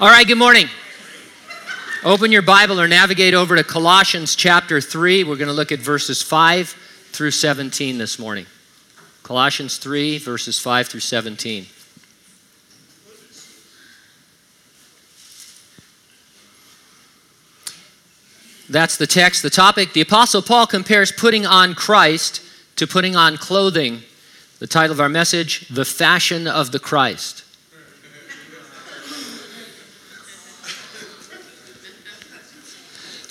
All right, good morning. Open your Bible or navigate over to Colossians chapter 3. We're going to look at verses 5 through 17 this morning. Colossians 3, verses 5 through 17. That's the text, the topic. The Apostle Paul compares putting on Christ to putting on clothing. The title of our message, The Fashion of the Christ.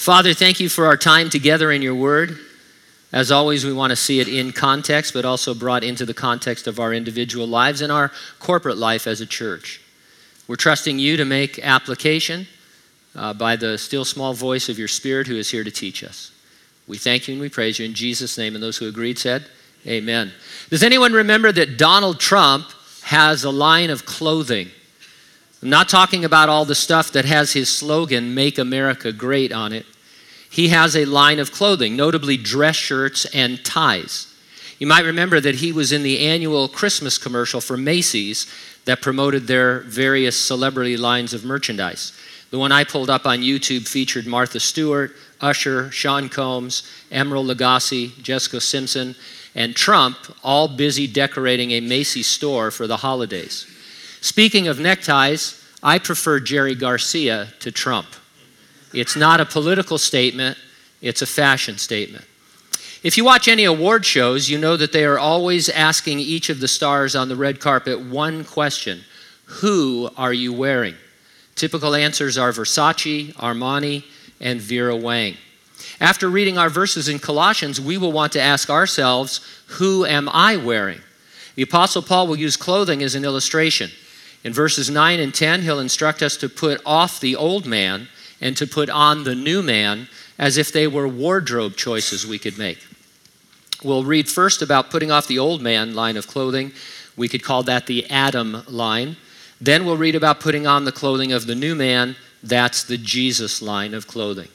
Father, thank you for our time together in your word. As always, we want to see it in context, but also brought into the context of our individual lives and our corporate life as a church. We're trusting you to make application uh, by the still small voice of your Spirit who is here to teach us. We thank you and we praise you in Jesus' name. And those who agreed said, Amen. Does anyone remember that Donald Trump has a line of clothing? I'm not talking about all the stuff that has his slogan, Make America Great, on it he has a line of clothing, notably dress shirts and ties. You might remember that he was in the annual Christmas commercial for Macy's that promoted their various celebrity lines of merchandise. The one I pulled up on YouTube featured Martha Stewart, Usher, Sean Combs, Emeril Lagasse, Jessica Simpson, and Trump, all busy decorating a Macy's store for the holidays. Speaking of neckties, I prefer Jerry Garcia to Trump. It's not a political statement, it's a fashion statement. If you watch any award shows, you know that they are always asking each of the stars on the red carpet one question Who are you wearing? Typical answers are Versace, Armani, and Vera Wang. After reading our verses in Colossians, we will want to ask ourselves, Who am I wearing? The Apostle Paul will use clothing as an illustration. In verses 9 and 10, he'll instruct us to put off the old man and to put on the new man as if they were wardrobe choices we could make. We'll read first about putting off the old man line of clothing. We could call that the Adam line. Then we'll read about putting on the clothing of the new man. That's the Jesus line of clothing.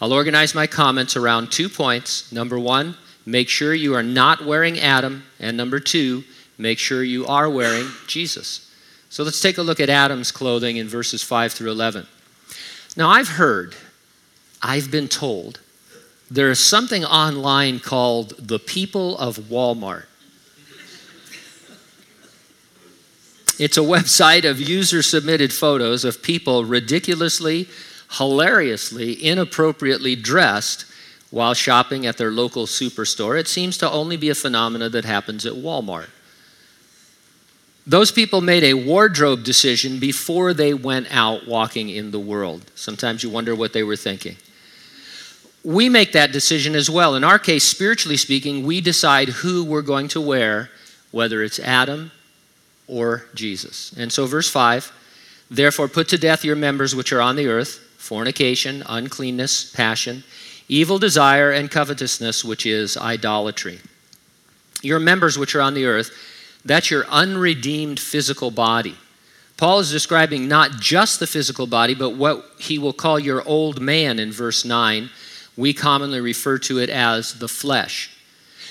I'll organize my comments around two points. Number one, make sure you are not wearing Adam. And number two, make sure you are wearing Jesus. So let's take a look at Adam's clothing in verses 5 through 11. Now, I've heard, I've been told, there is something online called the People of Walmart. It's a website of user submitted photos of people ridiculously, hilariously, inappropriately dressed while shopping at their local superstore. It seems to only be a phenomenon that happens at Walmart. Those people made a wardrobe decision before they went out walking in the world. Sometimes you wonder what they were thinking. We make that decision as well. In our case, spiritually speaking, we decide who we're going to wear, whether it's Adam or Jesus. And so, verse 5 Therefore, put to death your members which are on the earth fornication, uncleanness, passion, evil desire, and covetousness, which is idolatry. Your members which are on the earth, that's your unredeemed physical body. Paul is describing not just the physical body, but what he will call your old man in verse 9. We commonly refer to it as the flesh.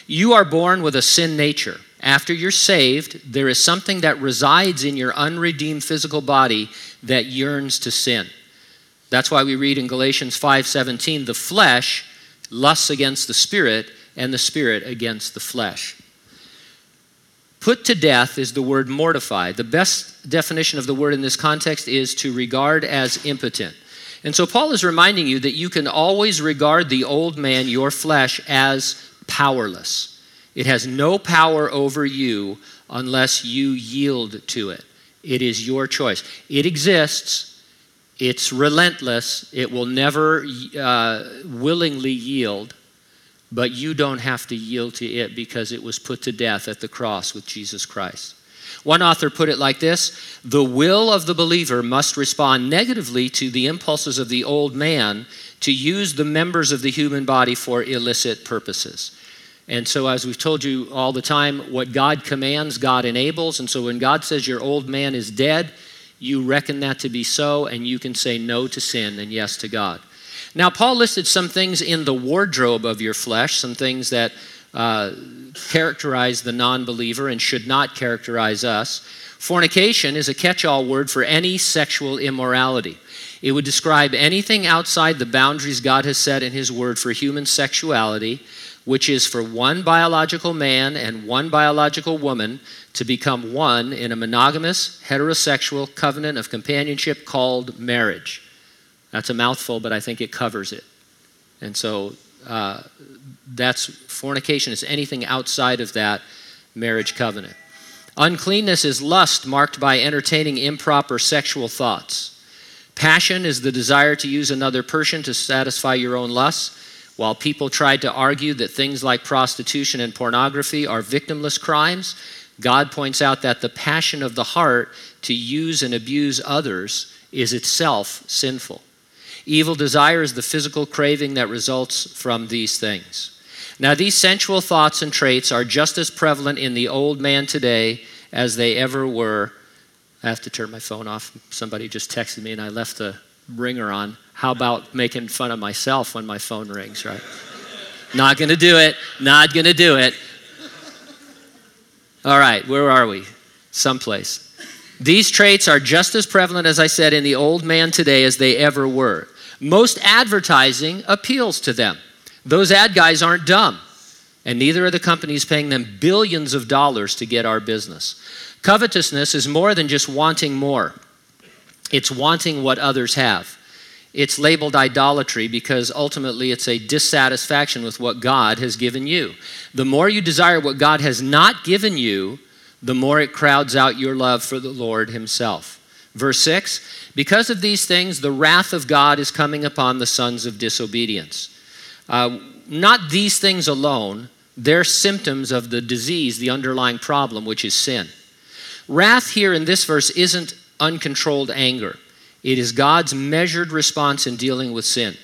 You are born with a sin nature. After you're saved, there is something that resides in your unredeemed physical body that yearns to sin. That's why we read in Galatians 5:17, the flesh lusts against the spirit and the spirit against the flesh. Put to death is the word mortify. The best definition of the word in this context is to regard as impotent. And so Paul is reminding you that you can always regard the old man, your flesh, as powerless. It has no power over you unless you yield to it. It is your choice. It exists, it's relentless, it will never uh, willingly yield but you don't have to yield to it because it was put to death at the cross with Jesus Christ. One author put it like this The will of the believer must respond negatively to the impulses of the old man to use the members of the human body for illicit purposes. And so, as we've told you all the time, what God commands, God enables. And so, when God says your old man is dead, you reckon that to be so, and you can say no to sin and yes to God. Now, Paul listed some things in the wardrobe of your flesh, some things that uh, characterize the non believer and should not characterize us. Fornication is a catch all word for any sexual immorality. It would describe anything outside the boundaries God has set in His Word for human sexuality, which is for one biological man and one biological woman to become one in a monogamous, heterosexual covenant of companionship called marriage. That's a mouthful, but I think it covers it. And so uh, that's fornication is anything outside of that marriage covenant. Uncleanness is lust marked by entertaining improper sexual thoughts. Passion is the desire to use another person to satisfy your own lusts. While people tried to argue that things like prostitution and pornography are victimless crimes, God points out that the passion of the heart to use and abuse others is itself sinful. Evil desire is the physical craving that results from these things. Now, these sensual thoughts and traits are just as prevalent in the old man today as they ever were. I have to turn my phone off. Somebody just texted me and I left the ringer on. How about making fun of myself when my phone rings, right? Not going to do it. Not going to do it. All right, where are we? Someplace. These traits are just as prevalent, as I said, in the old man today as they ever were. Most advertising appeals to them. Those ad guys aren't dumb, and neither are the companies paying them billions of dollars to get our business. Covetousness is more than just wanting more, it's wanting what others have. It's labeled idolatry because ultimately it's a dissatisfaction with what God has given you. The more you desire what God has not given you, the more it crowds out your love for the Lord Himself. Verse 6 Because of these things, the wrath of God is coming upon the sons of disobedience. Uh, not these things alone, they're symptoms of the disease, the underlying problem, which is sin. Wrath here in this verse isn't uncontrolled anger, it is God's measured response in dealing with sin.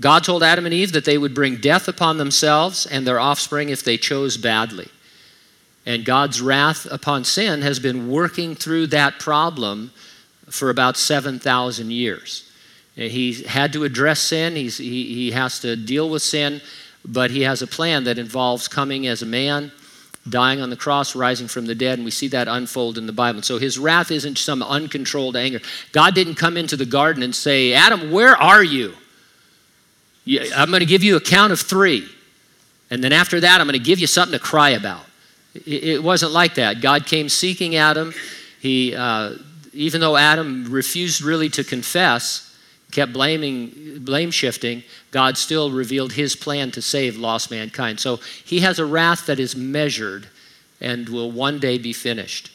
God told Adam and Eve that they would bring death upon themselves and their offspring if they chose badly. And God's wrath upon sin has been working through that problem for about 7,000 years. He had to address sin, he, he has to deal with sin, but he has a plan that involves coming as a man, dying on the cross, rising from the dead, and we see that unfold in the Bible. So his wrath isn't some uncontrolled anger. God didn't come into the garden and say, Adam, where are you? I'm going to give you a count of three. And then after that, I'm going to give you something to cry about. It wasn't like that. God came seeking Adam. He, uh, even though Adam refused really to confess, kept blaming, blame shifting, God still revealed his plan to save lost mankind. So he has a wrath that is measured and will one day be finished.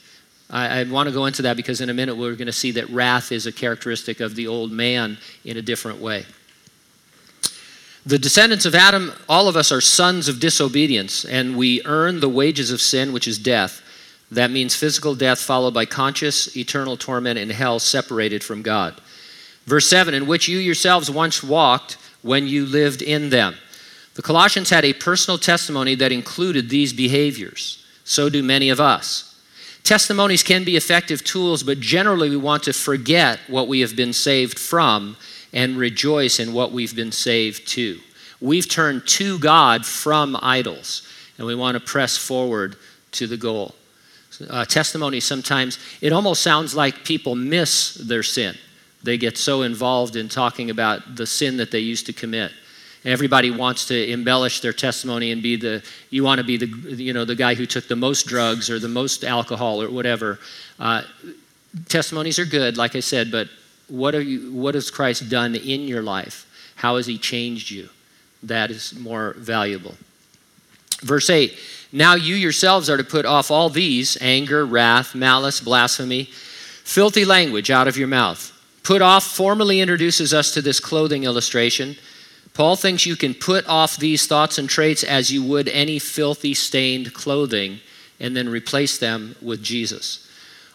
I, I want to go into that because in a minute we're going to see that wrath is a characteristic of the old man in a different way. The descendants of Adam, all of us are sons of disobedience, and we earn the wages of sin, which is death. That means physical death followed by conscious, eternal torment in hell, separated from God. Verse 7 In which you yourselves once walked when you lived in them. The Colossians had a personal testimony that included these behaviors. So do many of us. Testimonies can be effective tools, but generally we want to forget what we have been saved from and rejoice in what we've been saved to. We've turned to God from idols, and we want to press forward to the goal. Uh, testimony sometimes, it almost sounds like people miss their sin. They get so involved in talking about the sin that they used to commit. Everybody wants to embellish their testimony and be the, you want to be the, you know, the guy who took the most drugs or the most alcohol or whatever. Uh, testimonies are good, like I said, but what, are you, what has Christ done in your life? How has he changed you? That is more valuable. Verse 8 Now you yourselves are to put off all these anger, wrath, malice, blasphemy, filthy language out of your mouth Put off formally introduces us to this clothing illustration. Paul thinks you can put off these thoughts and traits as you would any filthy, stained clothing and then replace them with Jesus.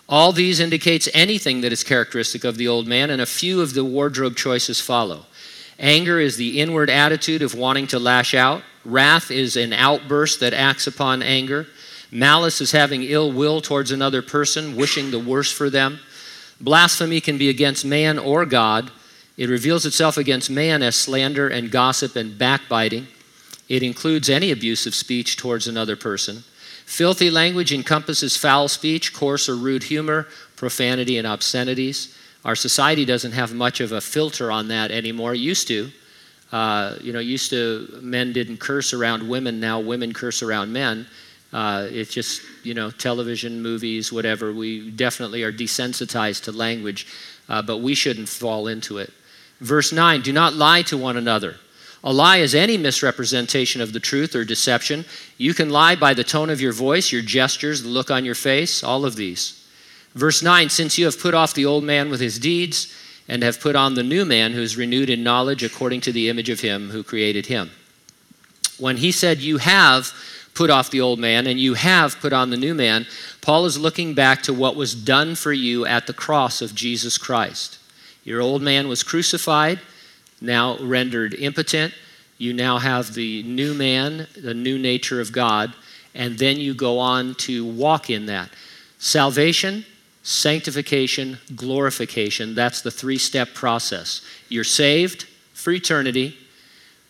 All these indicates anything that is characteristic of the old man, and a few of the wardrobe choices follow. Anger is the inward attitude of wanting to lash out. Wrath is an outburst that acts upon anger. Malice is having ill will towards another person, wishing the worst for them. Blasphemy can be against man or God. It reveals itself against man as slander and gossip and backbiting. It includes any abuse of speech towards another person. Filthy language encompasses foul speech, coarse or rude humor, profanity, and obscenities. Our society doesn't have much of a filter on that anymore. It used to. Uh, you know, used to men didn't curse around women. Now women curse around men. Uh, it's just you know television, movies, whatever. We definitely are desensitized to language, uh, but we shouldn't fall into it. Verse nine: Do not lie to one another. A lie is any misrepresentation of the truth or deception. You can lie by the tone of your voice, your gestures, the look on your face, all of these. Verse 9 Since you have put off the old man with his deeds, and have put on the new man who is renewed in knowledge according to the image of him who created him. When he said, You have put off the old man and you have put on the new man, Paul is looking back to what was done for you at the cross of Jesus Christ. Your old man was crucified now rendered impotent. You now have the new man, the new nature of God, and then you go on to walk in that. Salvation, sanctification, glorification that's the three step process. You're saved for eternity.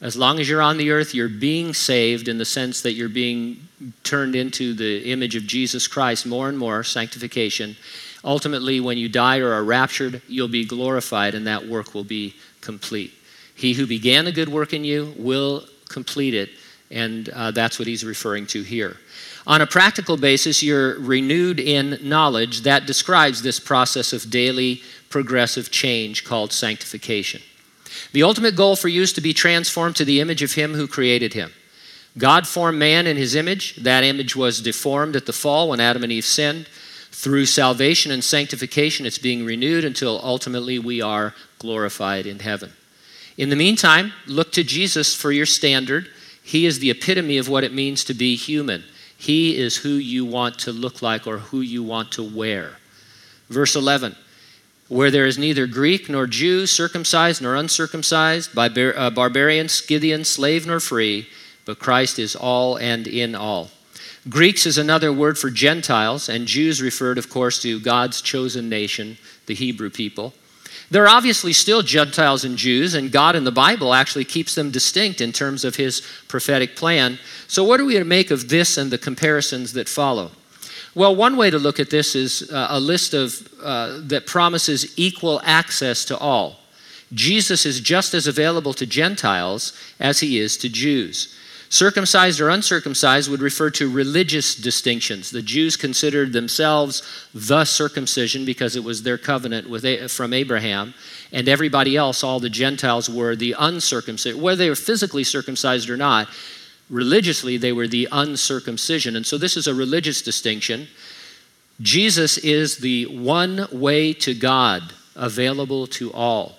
As long as you're on the earth, you're being saved in the sense that you're being turned into the image of Jesus Christ more and more, sanctification. Ultimately, when you die or are raptured, you'll be glorified and that work will be complete. He who began a good work in you will complete it, and uh, that's what he's referring to here. On a practical basis, you're renewed in knowledge. That describes this process of daily progressive change called sanctification. The ultimate goal for you is to be transformed to the image of Him who created him. God formed man in His image. That image was deformed at the fall when Adam and Eve sinned. Through salvation and sanctification, it's being renewed until ultimately we are glorified in heaven. In the meantime, look to Jesus for your standard. He is the epitome of what it means to be human. He is who you want to look like or who you want to wear. Verse 11 Where there is neither Greek nor Jew, circumcised nor uncircumcised, barbar- uh, barbarian, Scythian, slave nor free, but Christ is all and in all. Greeks is another word for Gentiles, and Jews referred, of course, to God's chosen nation, the Hebrew people. There are obviously still Gentiles and Jews, and God in the Bible actually keeps them distinct in terms of his prophetic plan. So, what are we to make of this and the comparisons that follow? Well, one way to look at this is uh, a list of uh, that promises equal access to all. Jesus is just as available to Gentiles as he is to Jews. Circumcised or uncircumcised would refer to religious distinctions. The Jews considered themselves the circumcision because it was their covenant with, from Abraham, and everybody else, all the Gentiles, were the uncircumcised. Whether they were physically circumcised or not, religiously they were the uncircumcision. And so this is a religious distinction. Jesus is the one way to God available to all.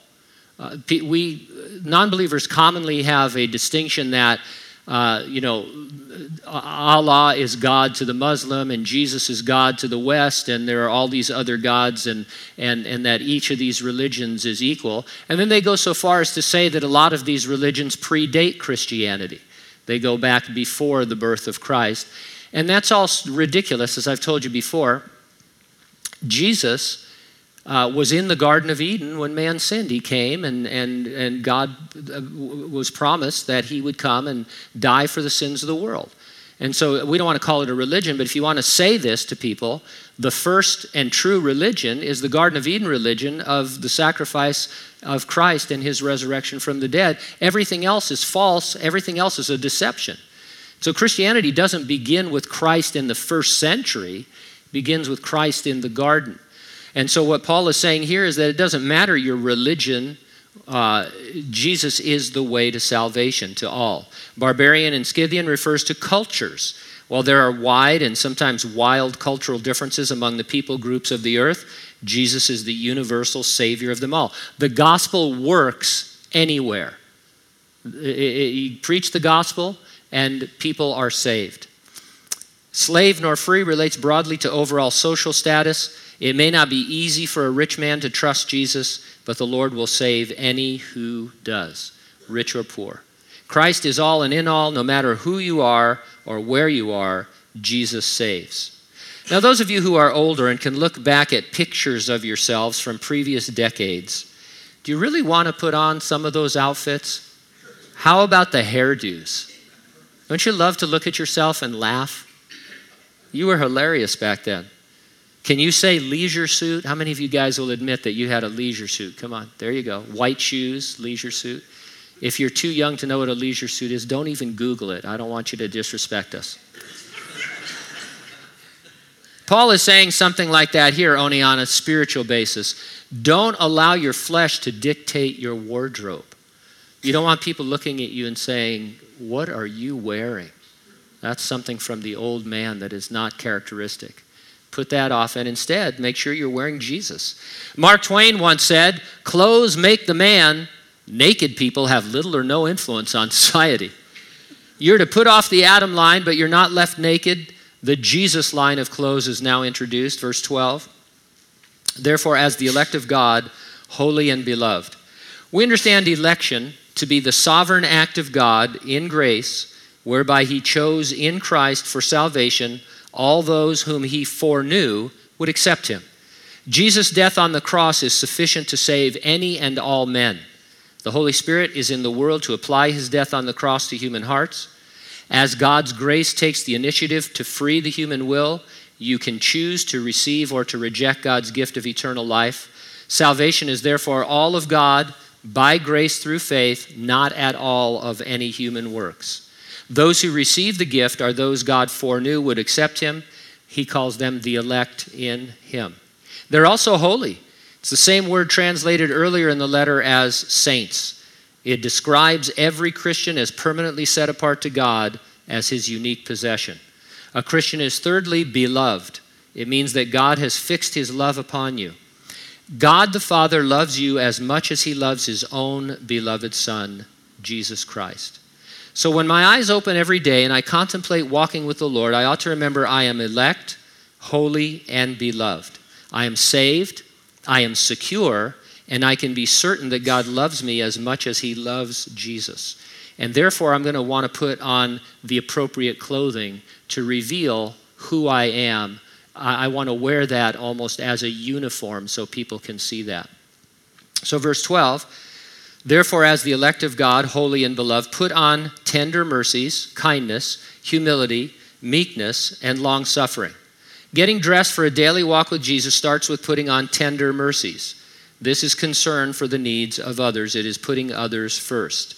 Uh, we non believers commonly have a distinction that uh, you know, Allah is God to the Muslim and Jesus is God to the West, and there are all these other gods, and, and, and that each of these religions is equal. And then they go so far as to say that a lot of these religions predate Christianity, they go back before the birth of Christ. And that's all ridiculous, as I've told you before. Jesus uh, was in the Garden of Eden when man sinned. He came, and, and, and God uh, was promised that he would come and die for the sins of the world. And so we don't want to call it a religion, but if you want to say this to people, the first and true religion is the Garden of Eden religion of the sacrifice of Christ and his resurrection from the dead. Everything else is false, everything else is a deception. So Christianity doesn't begin with Christ in the first century, begins with Christ in the garden. And so, what Paul is saying here is that it doesn't matter your religion, uh, Jesus is the way to salvation to all. Barbarian and Scythian refers to cultures. While there are wide and sometimes wild cultural differences among the people groups of the earth, Jesus is the universal Savior of them all. The gospel works anywhere. You preach the gospel, and people are saved. Slave nor free relates broadly to overall social status. It may not be easy for a rich man to trust Jesus, but the Lord will save any who does, rich or poor. Christ is all and in all, no matter who you are or where you are, Jesus saves. Now, those of you who are older and can look back at pictures of yourselves from previous decades, do you really want to put on some of those outfits? How about the hairdos? Don't you love to look at yourself and laugh? You were hilarious back then. Can you say leisure suit? How many of you guys will admit that you had a leisure suit? Come on, there you go. White shoes, leisure suit. If you're too young to know what a leisure suit is, don't even Google it. I don't want you to disrespect us. Paul is saying something like that here, only on a spiritual basis. Don't allow your flesh to dictate your wardrobe. You don't want people looking at you and saying, What are you wearing? That's something from the old man that is not characteristic. Put that off and instead make sure you're wearing Jesus. Mark Twain once said, Clothes make the man, naked people have little or no influence on society. You're to put off the Adam line, but you're not left naked. The Jesus line of clothes is now introduced, verse 12. Therefore, as the elect of God, holy and beloved. We understand election to be the sovereign act of God in grace, whereby he chose in Christ for salvation all those whom he foreknew would accept him. Jesus' death on the cross is sufficient to save any and all men. The Holy Spirit is in the world to apply his death on the cross to human hearts. As God's grace takes the initiative to free the human will, you can choose to receive or to reject God's gift of eternal life. Salvation is therefore all of God by grace through faith, not at all of any human works. Those who receive the gift are those God foreknew would accept him. He calls them the elect in him. They're also holy. It's the same word translated earlier in the letter as saints. It describes every Christian as permanently set apart to God as his unique possession. A Christian is thirdly beloved. It means that God has fixed his love upon you. God the Father loves you as much as he loves his own beloved Son, Jesus Christ. So when my eyes open every day and I contemplate walking with the Lord, I ought to remember I am elect, holy, and beloved. I am saved, I am secure, and I can be certain that God loves me as much as he loves Jesus. And therefore, I'm going to want to put on the appropriate clothing to reveal who I am I, want to wear that almost as a uniform so people can see that. So, verse 12 Therefore, as the elect of God, holy and beloved, put on tender mercies, kindness, humility, meekness, and long suffering. Getting dressed for a daily walk with Jesus starts with putting on tender mercies. This is concern for the needs of others, it is putting others first.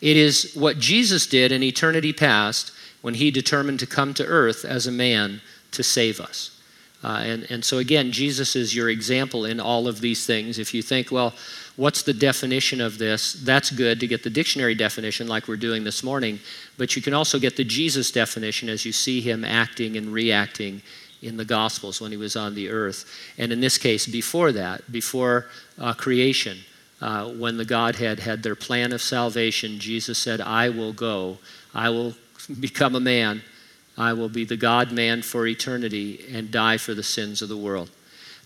It is what Jesus did in eternity past when he determined to come to earth as a man to save us. Uh, and, and so, again, Jesus is your example in all of these things. If you think, well, what's the definition of this? That's good to get the dictionary definition, like we're doing this morning. But you can also get the Jesus definition as you see him acting and reacting in the Gospels when he was on the earth. And in this case, before that, before uh, creation, uh, when the Godhead had their plan of salvation, Jesus said, I will go, I will become a man I will be the God man for eternity and die for the sins of the world.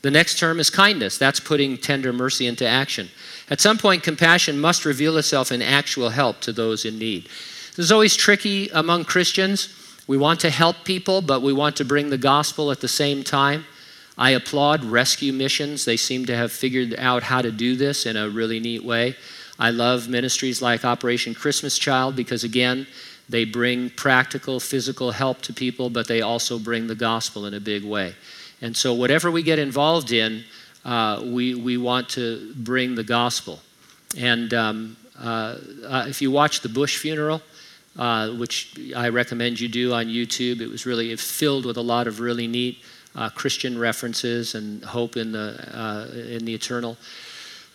The next term is kindness. That's putting tender mercy into action. At some point, compassion must reveal itself in actual help to those in need. This is always tricky among Christians. We want to help people, but we want to bring the gospel at the same time. I applaud rescue missions. They seem to have figured out how to do this in a really neat way. I love ministries like Operation Christmas Child because, again, they bring practical, physical help to people, but they also bring the gospel in a big way. And so, whatever we get involved in, uh, we, we want to bring the gospel. And um, uh, uh, if you watch the Bush funeral, uh, which I recommend you do on YouTube, it was really filled with a lot of really neat uh, Christian references and hope in the, uh, in the eternal.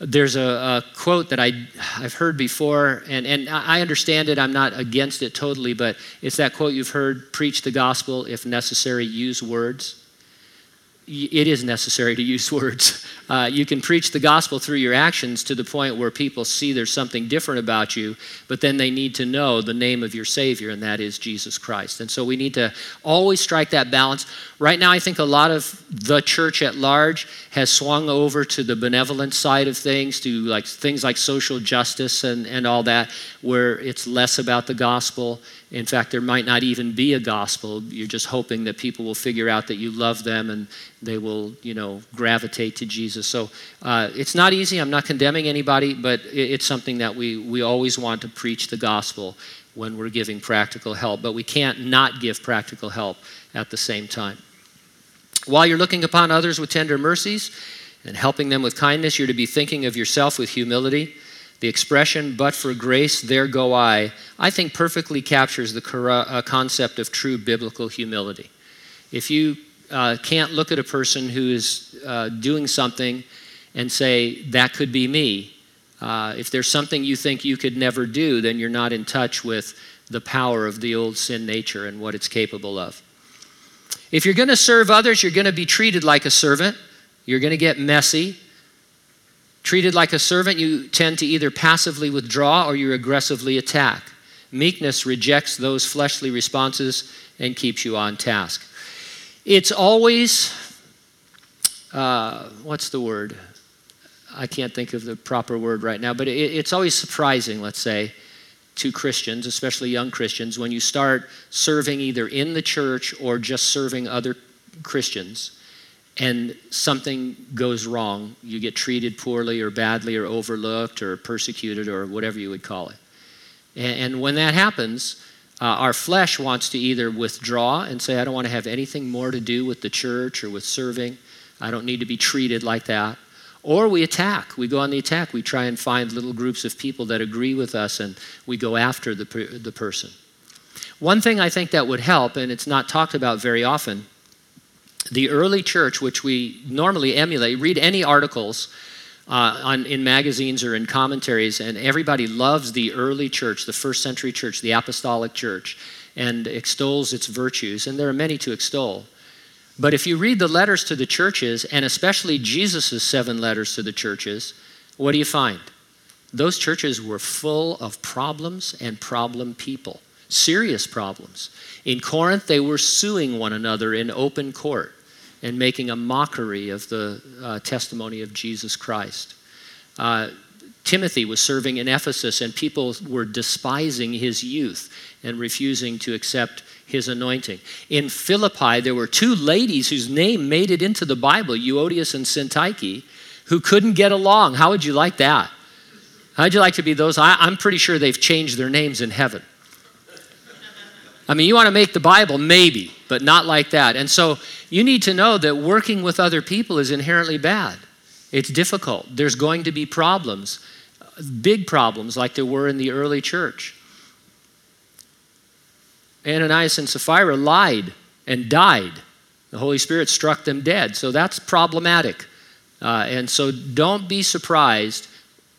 There's a, a, quote that I, I've heard before, and, and I understand it. I'm not against it totally, but it's that quote you've heard preach the gospel, if necessary, use words it is necessary to use words. Uh, you can preach the gospel through your actions to the point where people see there's something different about you, but then they need to know the name of your Savior, and that is Jesus Christ. And so we need to always strike that balance. Right now, I think a lot of the church at large has swung over to the benevolent side of things, to like things like social justice and, and all that, where it's less about the gospel in fact, there might not even be a gospel. You're just hoping that people will figure out that you love them and, they will, you know, gravitate to Jesus. So uh, it's not easy. I'm not condemning anybody, but it's something that we, we always want to preach the gospel when we're giving practical help. But we can't not give practical help at the same time. While you're looking upon others with tender mercies and helping them with kindness, you're to be thinking of yourself with humility. The expression, but for grace, there go I, I think perfectly captures the uh, concept of true biblical humility. If you uh, can't look at a person who is uh, doing something and say, that could be me. Uh, if there's something you think you could never do, then you're not in touch with the power of the old sin nature and what it's capable of. If you're going to serve others, you're going to be treated like a servant. You're going to get messy. Treated like a servant, you tend to either passively withdraw or you aggressively attack. Meekness rejects those fleshly responses and keeps you on task. It's always, uh, what's the word? I can't think of the proper word right now, but it, it's always surprising, let's say, to Christians, especially young Christians, when you start serving either in the church or just serving other Christians and something goes wrong. You get treated poorly or badly or overlooked or persecuted or whatever you would call it. And, and when that happens, uh, our flesh wants to either withdraw and say, I don't want to have anything more to do with the church or with serving. I don't need to be treated like that. Or we attack. We go on the attack. We try and find little groups of people that agree with us and we go after the, the person. One thing I think that would help, and it's not talked about very often, the early church, which we normally emulate, read any articles uh, on, in magazines or in commentaries, and everybody loves the early church, the first century church, the apostolic church, and extols its virtues. And there are many to extol. But if you read the letters to the churches, and especially Jesus' seven letters to the churches, what do you find? Those churches were full of problems and problem people, serious problems. In Corinth, they were suing one another in open court and making a mockery of the uh, testimony of Jesus Christ. Uh, Timothy was serving in Ephesus, and people were despising his youth and refusing to accept his anointing. In Philippi, there were two ladies whose name made it into the Bible, Euodias and Syntyche, who couldn't get along. How would you like that? How'd you like to be those? I, I'm pretty sure they've changed their names in heaven. I mean, you want to make the Bible, maybe, but not like that. And so you need to know that working with other people is inherently bad. It's difficult. There's going to be problems, big problems like there were in the early church. Ananias and Sapphira lied and died. The Holy Spirit struck them dead. So that's problematic. Uh, and so don't be surprised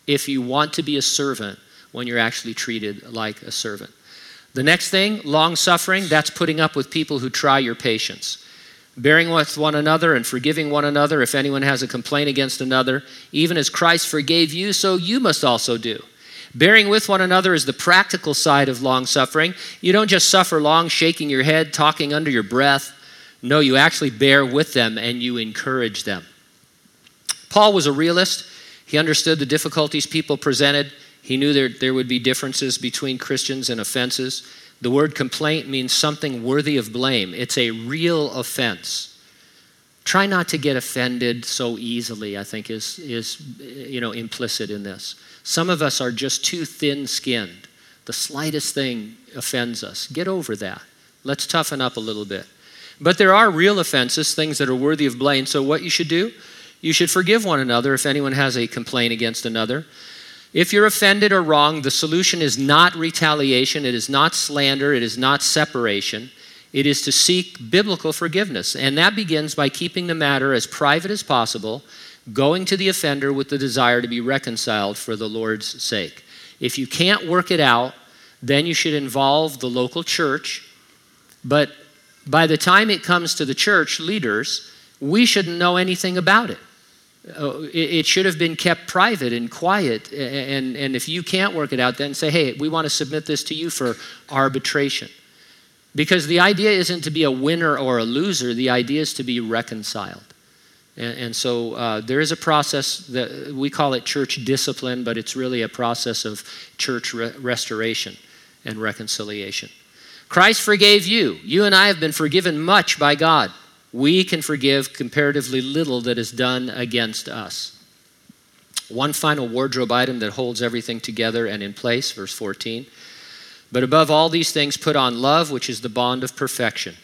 if you want to be a servant when you're actually treated like a servant. The next thing, long suffering, that's putting up with people who try your patience. Bearing with one another and forgiving one another if anyone has a complaint against another, even as Christ forgave you, so you must also do. Bearing with one another is the practical side of long suffering. You don't just suffer long shaking your head, talking under your breath. No, you actually bear with them and you encourage them. Paul was a realist. He understood the difficulties people presented. He knew there, there would be differences between Christians and offenses. The word complaint means something worthy of blame, it's a real offense. Try not to get offended so easily, I think, is, is you know, implicit in this. Some of us are just too thin skinned. The slightest thing offends us. Get over that. Let's toughen up a little bit. But there are real offenses, things that are worthy of blame. So, what you should do, you should forgive one another if anyone has a complaint against another. If you're offended or wrong, the solution is not retaliation, it is not slander, it is not separation. It is to seek biblical forgiveness. And that begins by keeping the matter as private as possible, going to the offender with the desire to be reconciled for the Lord's sake. If you can't work it out, then you should involve the local church. But by the time it comes to the church leaders, we shouldn't know anything about it. Uh, it should have been kept private and quiet. And, and if you can't work it out, then say, hey, we want to submit this to you for arbitration. Because the idea isn't to be a winner or a loser, the idea is to be reconciled. And, and so uh, there is a process that we call it church discipline, but it's really a process of church re- restoration and reconciliation. Christ forgave you. You and I have been forgiven much by God. We can forgive comparatively little that is done against us. One final wardrobe item that holds everything together and in place, verse 14. But above all these things, put on love, which is the bond of perfection.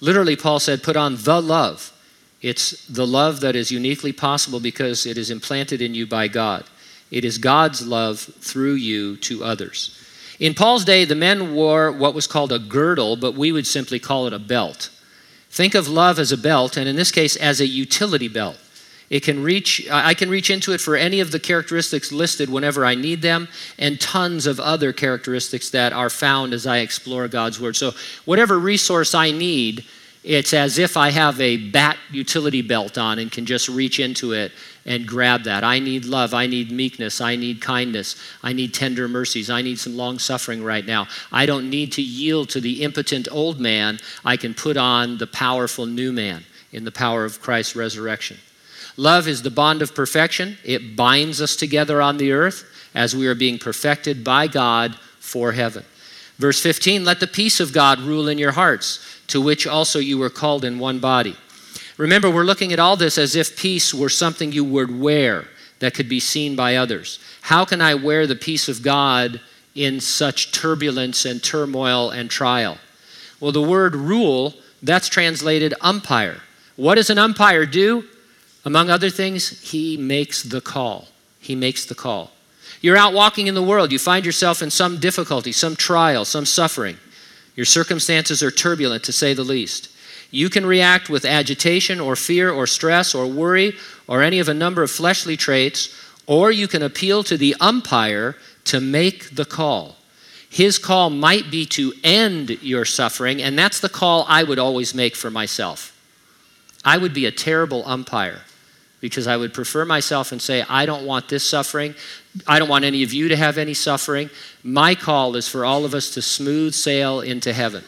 Literally, Paul said, put on the love. It's the love that is uniquely possible because it is implanted in you by God. It is God's love through you to others. In Paul's day, the men wore what was called a girdle, but we would simply call it a belt. Think of love as a belt, and in this case, as a utility belt. It can reach, I can reach into it for any of the characteristics listed whenever I need them, and tons of other characteristics that are found as I explore God's Word. So, whatever resource I need, it's as if I have a bat utility belt on and can just reach into it and grab that. I need love. I need meekness. I need kindness. I need tender mercies. I need some long suffering right now. I don't need to yield to the impotent old man. I can put on the powerful new man in the power of Christ's resurrection. Love is the bond of perfection, it binds us together on the earth as we are being perfected by God for heaven. Verse 15 Let the peace of God rule in your hearts, to which also you were called in one body. Remember, we're looking at all this as if peace were something you would wear that could be seen by others. How can I wear the peace of God in such turbulence and turmoil and trial? Well, the word rule, that's translated umpire. What does an umpire do? Among other things, he makes the call. He makes the call. You're out walking in the world. You find yourself in some difficulty, some trial, some suffering. Your circumstances are turbulent, to say the least. You can react with agitation or fear or stress or worry or any of a number of fleshly traits, or you can appeal to the umpire to make the call. His call might be to end your suffering, and that's the call I would always make for myself. I would be a terrible umpire because I would prefer myself and say, I don't want this suffering. I don't want any of you to have any suffering. My call is for all of us to smooth sail into heaven.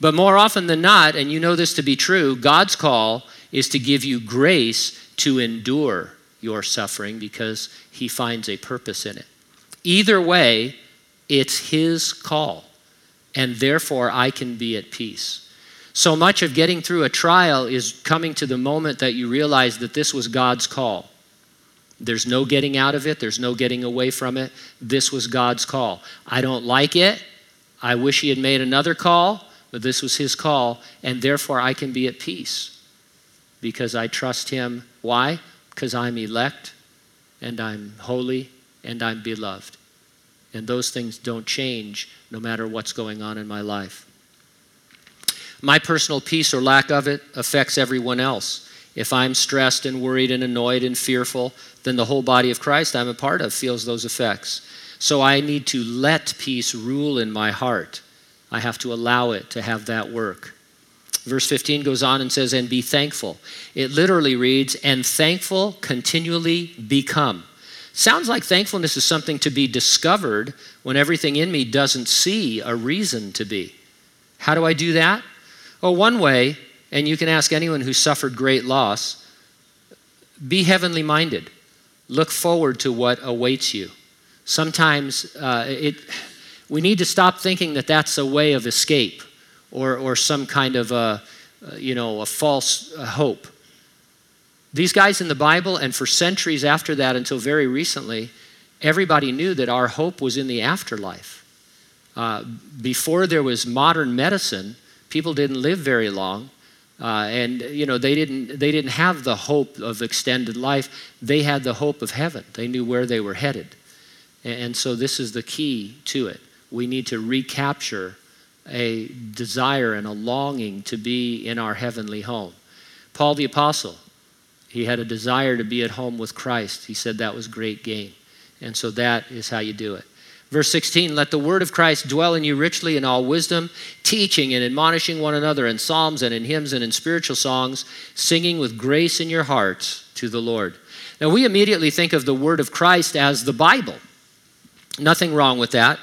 But more often than not, and you know this to be true, God's call is to give you grace to endure your suffering because He finds a purpose in it. Either way, it's His call, and therefore I can be at peace. So much of getting through a trial is coming to the moment that you realize that this was God's call. There's no getting out of it, there's no getting away from it. This was God's call. I don't like it. I wish He had made another call, but this was His call, and therefore I can be at peace because I trust Him. Why? Because I'm elect and I'm holy and I'm beloved. And those things don't change no matter what's going on in my life. My personal peace or lack of it affects everyone else. If I'm stressed and worried and annoyed and fearful, then the whole body of Christ I'm a part of feels those effects. So I need to let peace rule in my heart. I have to allow it to have that work. Verse 15 goes on and says, and be thankful. It literally reads, and thankful continually become. Sounds like thankfulness is something to be discovered when everything in me doesn't see a reason to be. How do I do that? Well, one way, and you can ask anyone who suffered great loss, be heavenly minded. Look forward to what awaits you. Sometimes uh, it, we need to stop thinking that that's a way of escape or, or some kind of a, uh, you know, a false uh, hope. These guys in the Bible, and for centuries after that until very recently, everybody knew that our hope was in the afterlife. Uh, before there was modern medicine, people didn't live very long. Uh, and you know they didn't they didn't have the hope of extended life. They had the hope of heaven. They knew where they were headed. And so this is the key to it. We need to recapture a desire and a longing to be in our heavenly home. Paul the apostle he had a desire to be at home with christ. He said that was great gain. And so that is how you do it Verse 16, let the word of Christ dwell in you richly in all wisdom, teaching and admonishing one another in psalms and in hymns and in spiritual songs, singing with grace in your hearts to the Lord. Now, we immediately think of the word of Christ as the Bible. Nothing wrong with that.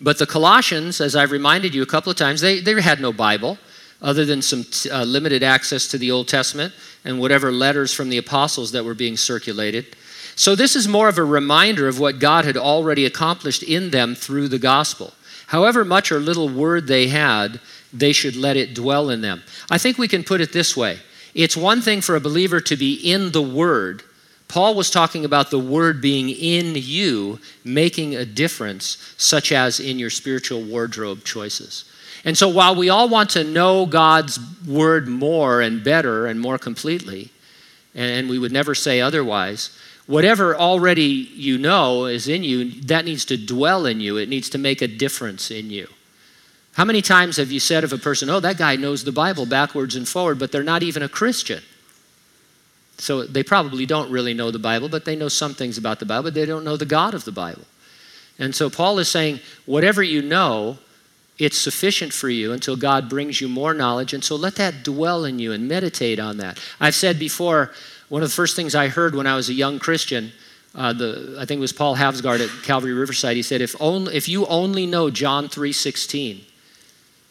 But the Colossians, as I've reminded you a couple of times, they, they had no Bible other than some uh, limited access to the Old Testament and whatever letters from the apostles that were being circulated. So, this is more of a reminder of what God had already accomplished in them through the gospel. However much or little word they had, they should let it dwell in them. I think we can put it this way It's one thing for a believer to be in the Word. Paul was talking about the Word being in you, making a difference, such as in your spiritual wardrobe choices. And so, while we all want to know God's Word more and better and more completely, and we would never say otherwise, whatever already you know is in you, that needs to dwell in you. It needs to make a difference in you. How many times have you said of a person, oh, that guy knows the Bible backwards and forward, but they're not even a Christian? So they probably don't really know the Bible, but they know some things about the Bible, but they don't know the God of the Bible. And so Paul is saying, whatever you know, it's sufficient for you until God brings you more knowledge. And so let that dwell in you and meditate on that. I've said before, one of the first things I heard when I was a young Christian, uh, the, I think it was Paul Havsgard at Calvary Riverside, he said, if, only, if you only know John 3.16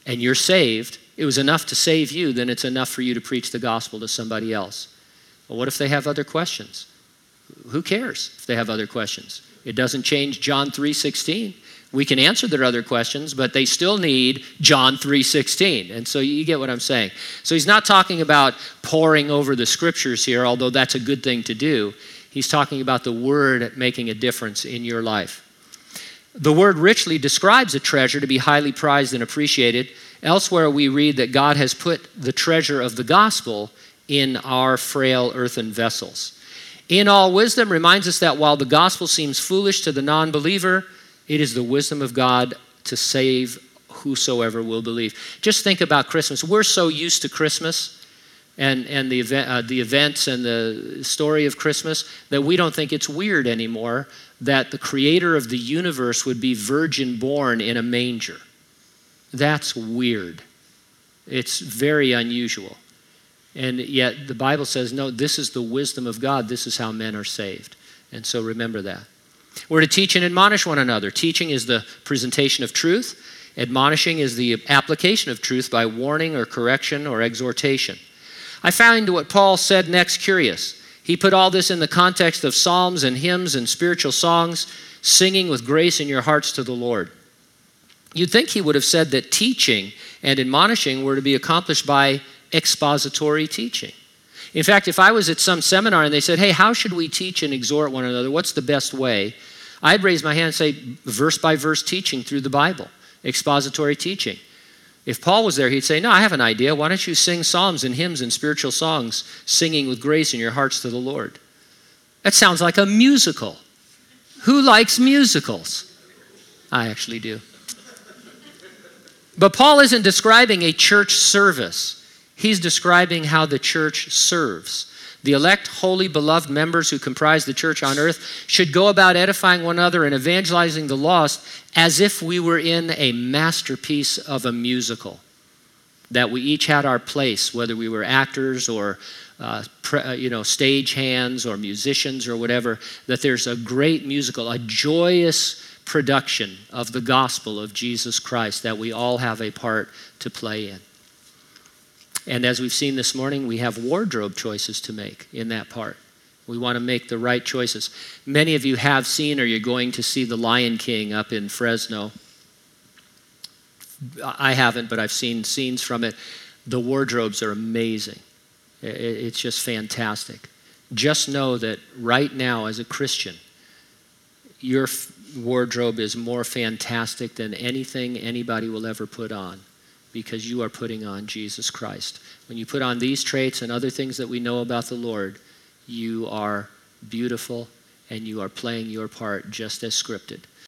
and you're saved, it was enough to save you, then it's enough for you to preach the gospel to somebody else. Well, what if they have other questions? Who cares if they have other questions? It doesn't change John 3.16 we can answer their other questions but they still need john 3.16 and so you get what i'm saying. So he's not talking about poring over the scriptures here although that's a good thing to do. He's talking about the word making a difference in your life. The word richly describes a treasure to be highly prized and appreciated. Elsewhere we read that god has put the treasure of the gospel in our frail earthen vessels. In all wisdom reminds us that while the gospel seems foolish to the non-believer it is the wisdom of God to save whosoever will believe. Just think about Christmas. We're so used to Christmas and, and the, event, uh, the events and the story of Christmas that we don't think it's weird anymore that the creator of the universe would be virgin born in a manger. That's weird. It's very unusual. And yet the Bible says, no, this is the wisdom of God. This is how men are saved. And so remember that. We're to teach and admonish one another. Teaching is the presentation of truth, admonishing is the application of truth by warning or correction or exhortation. I find what Paul said next curious. He put all this in the context of psalms and hymns and spiritual songs, singing with grace in your hearts to the Lord. You'd think he would have said that teaching and admonishing were to be accomplished by expository teaching. In fact, if I was at some seminar and they said, hey, how should we teach and exhort one another? What's the best way? I'd raise my hand and say, verse by verse teaching through the Bible, expository teaching. If Paul was there, he'd say, No, I have an idea. Why don't you sing psalms and hymns and spiritual songs, singing with grace in your hearts to the Lord? That sounds like a musical. Who likes musicals? I actually do. But Paul isn't describing a church service. He's describing how the church serves. The elect, holy, beloved members who comprise the church on earth should go about edifying one another and evangelizing the lost as if we were in a masterpiece of a musical. That we each had our place, whether we were actors or uh, pre, uh, you know, stage hands or musicians or whatever, that there's a great musical, a joyous production of the gospel of Jesus Christ that we all have a part to play in. And as we've seen this morning, we have wardrobe choices to make in that part. We want to make the right choices. Many of you have seen or you're going to see The Lion King up in Fresno. I haven't, but I've seen scenes from it. The wardrobes are amazing. It's just fantastic. Just know that right now, as a Christian, your wardrobe is more fantastic than anything anybody will ever put on because you are putting on Jesus Christ. When you put on these traits and other things that we know about the Lord, you are beautiful and you are playing your part just as scripted.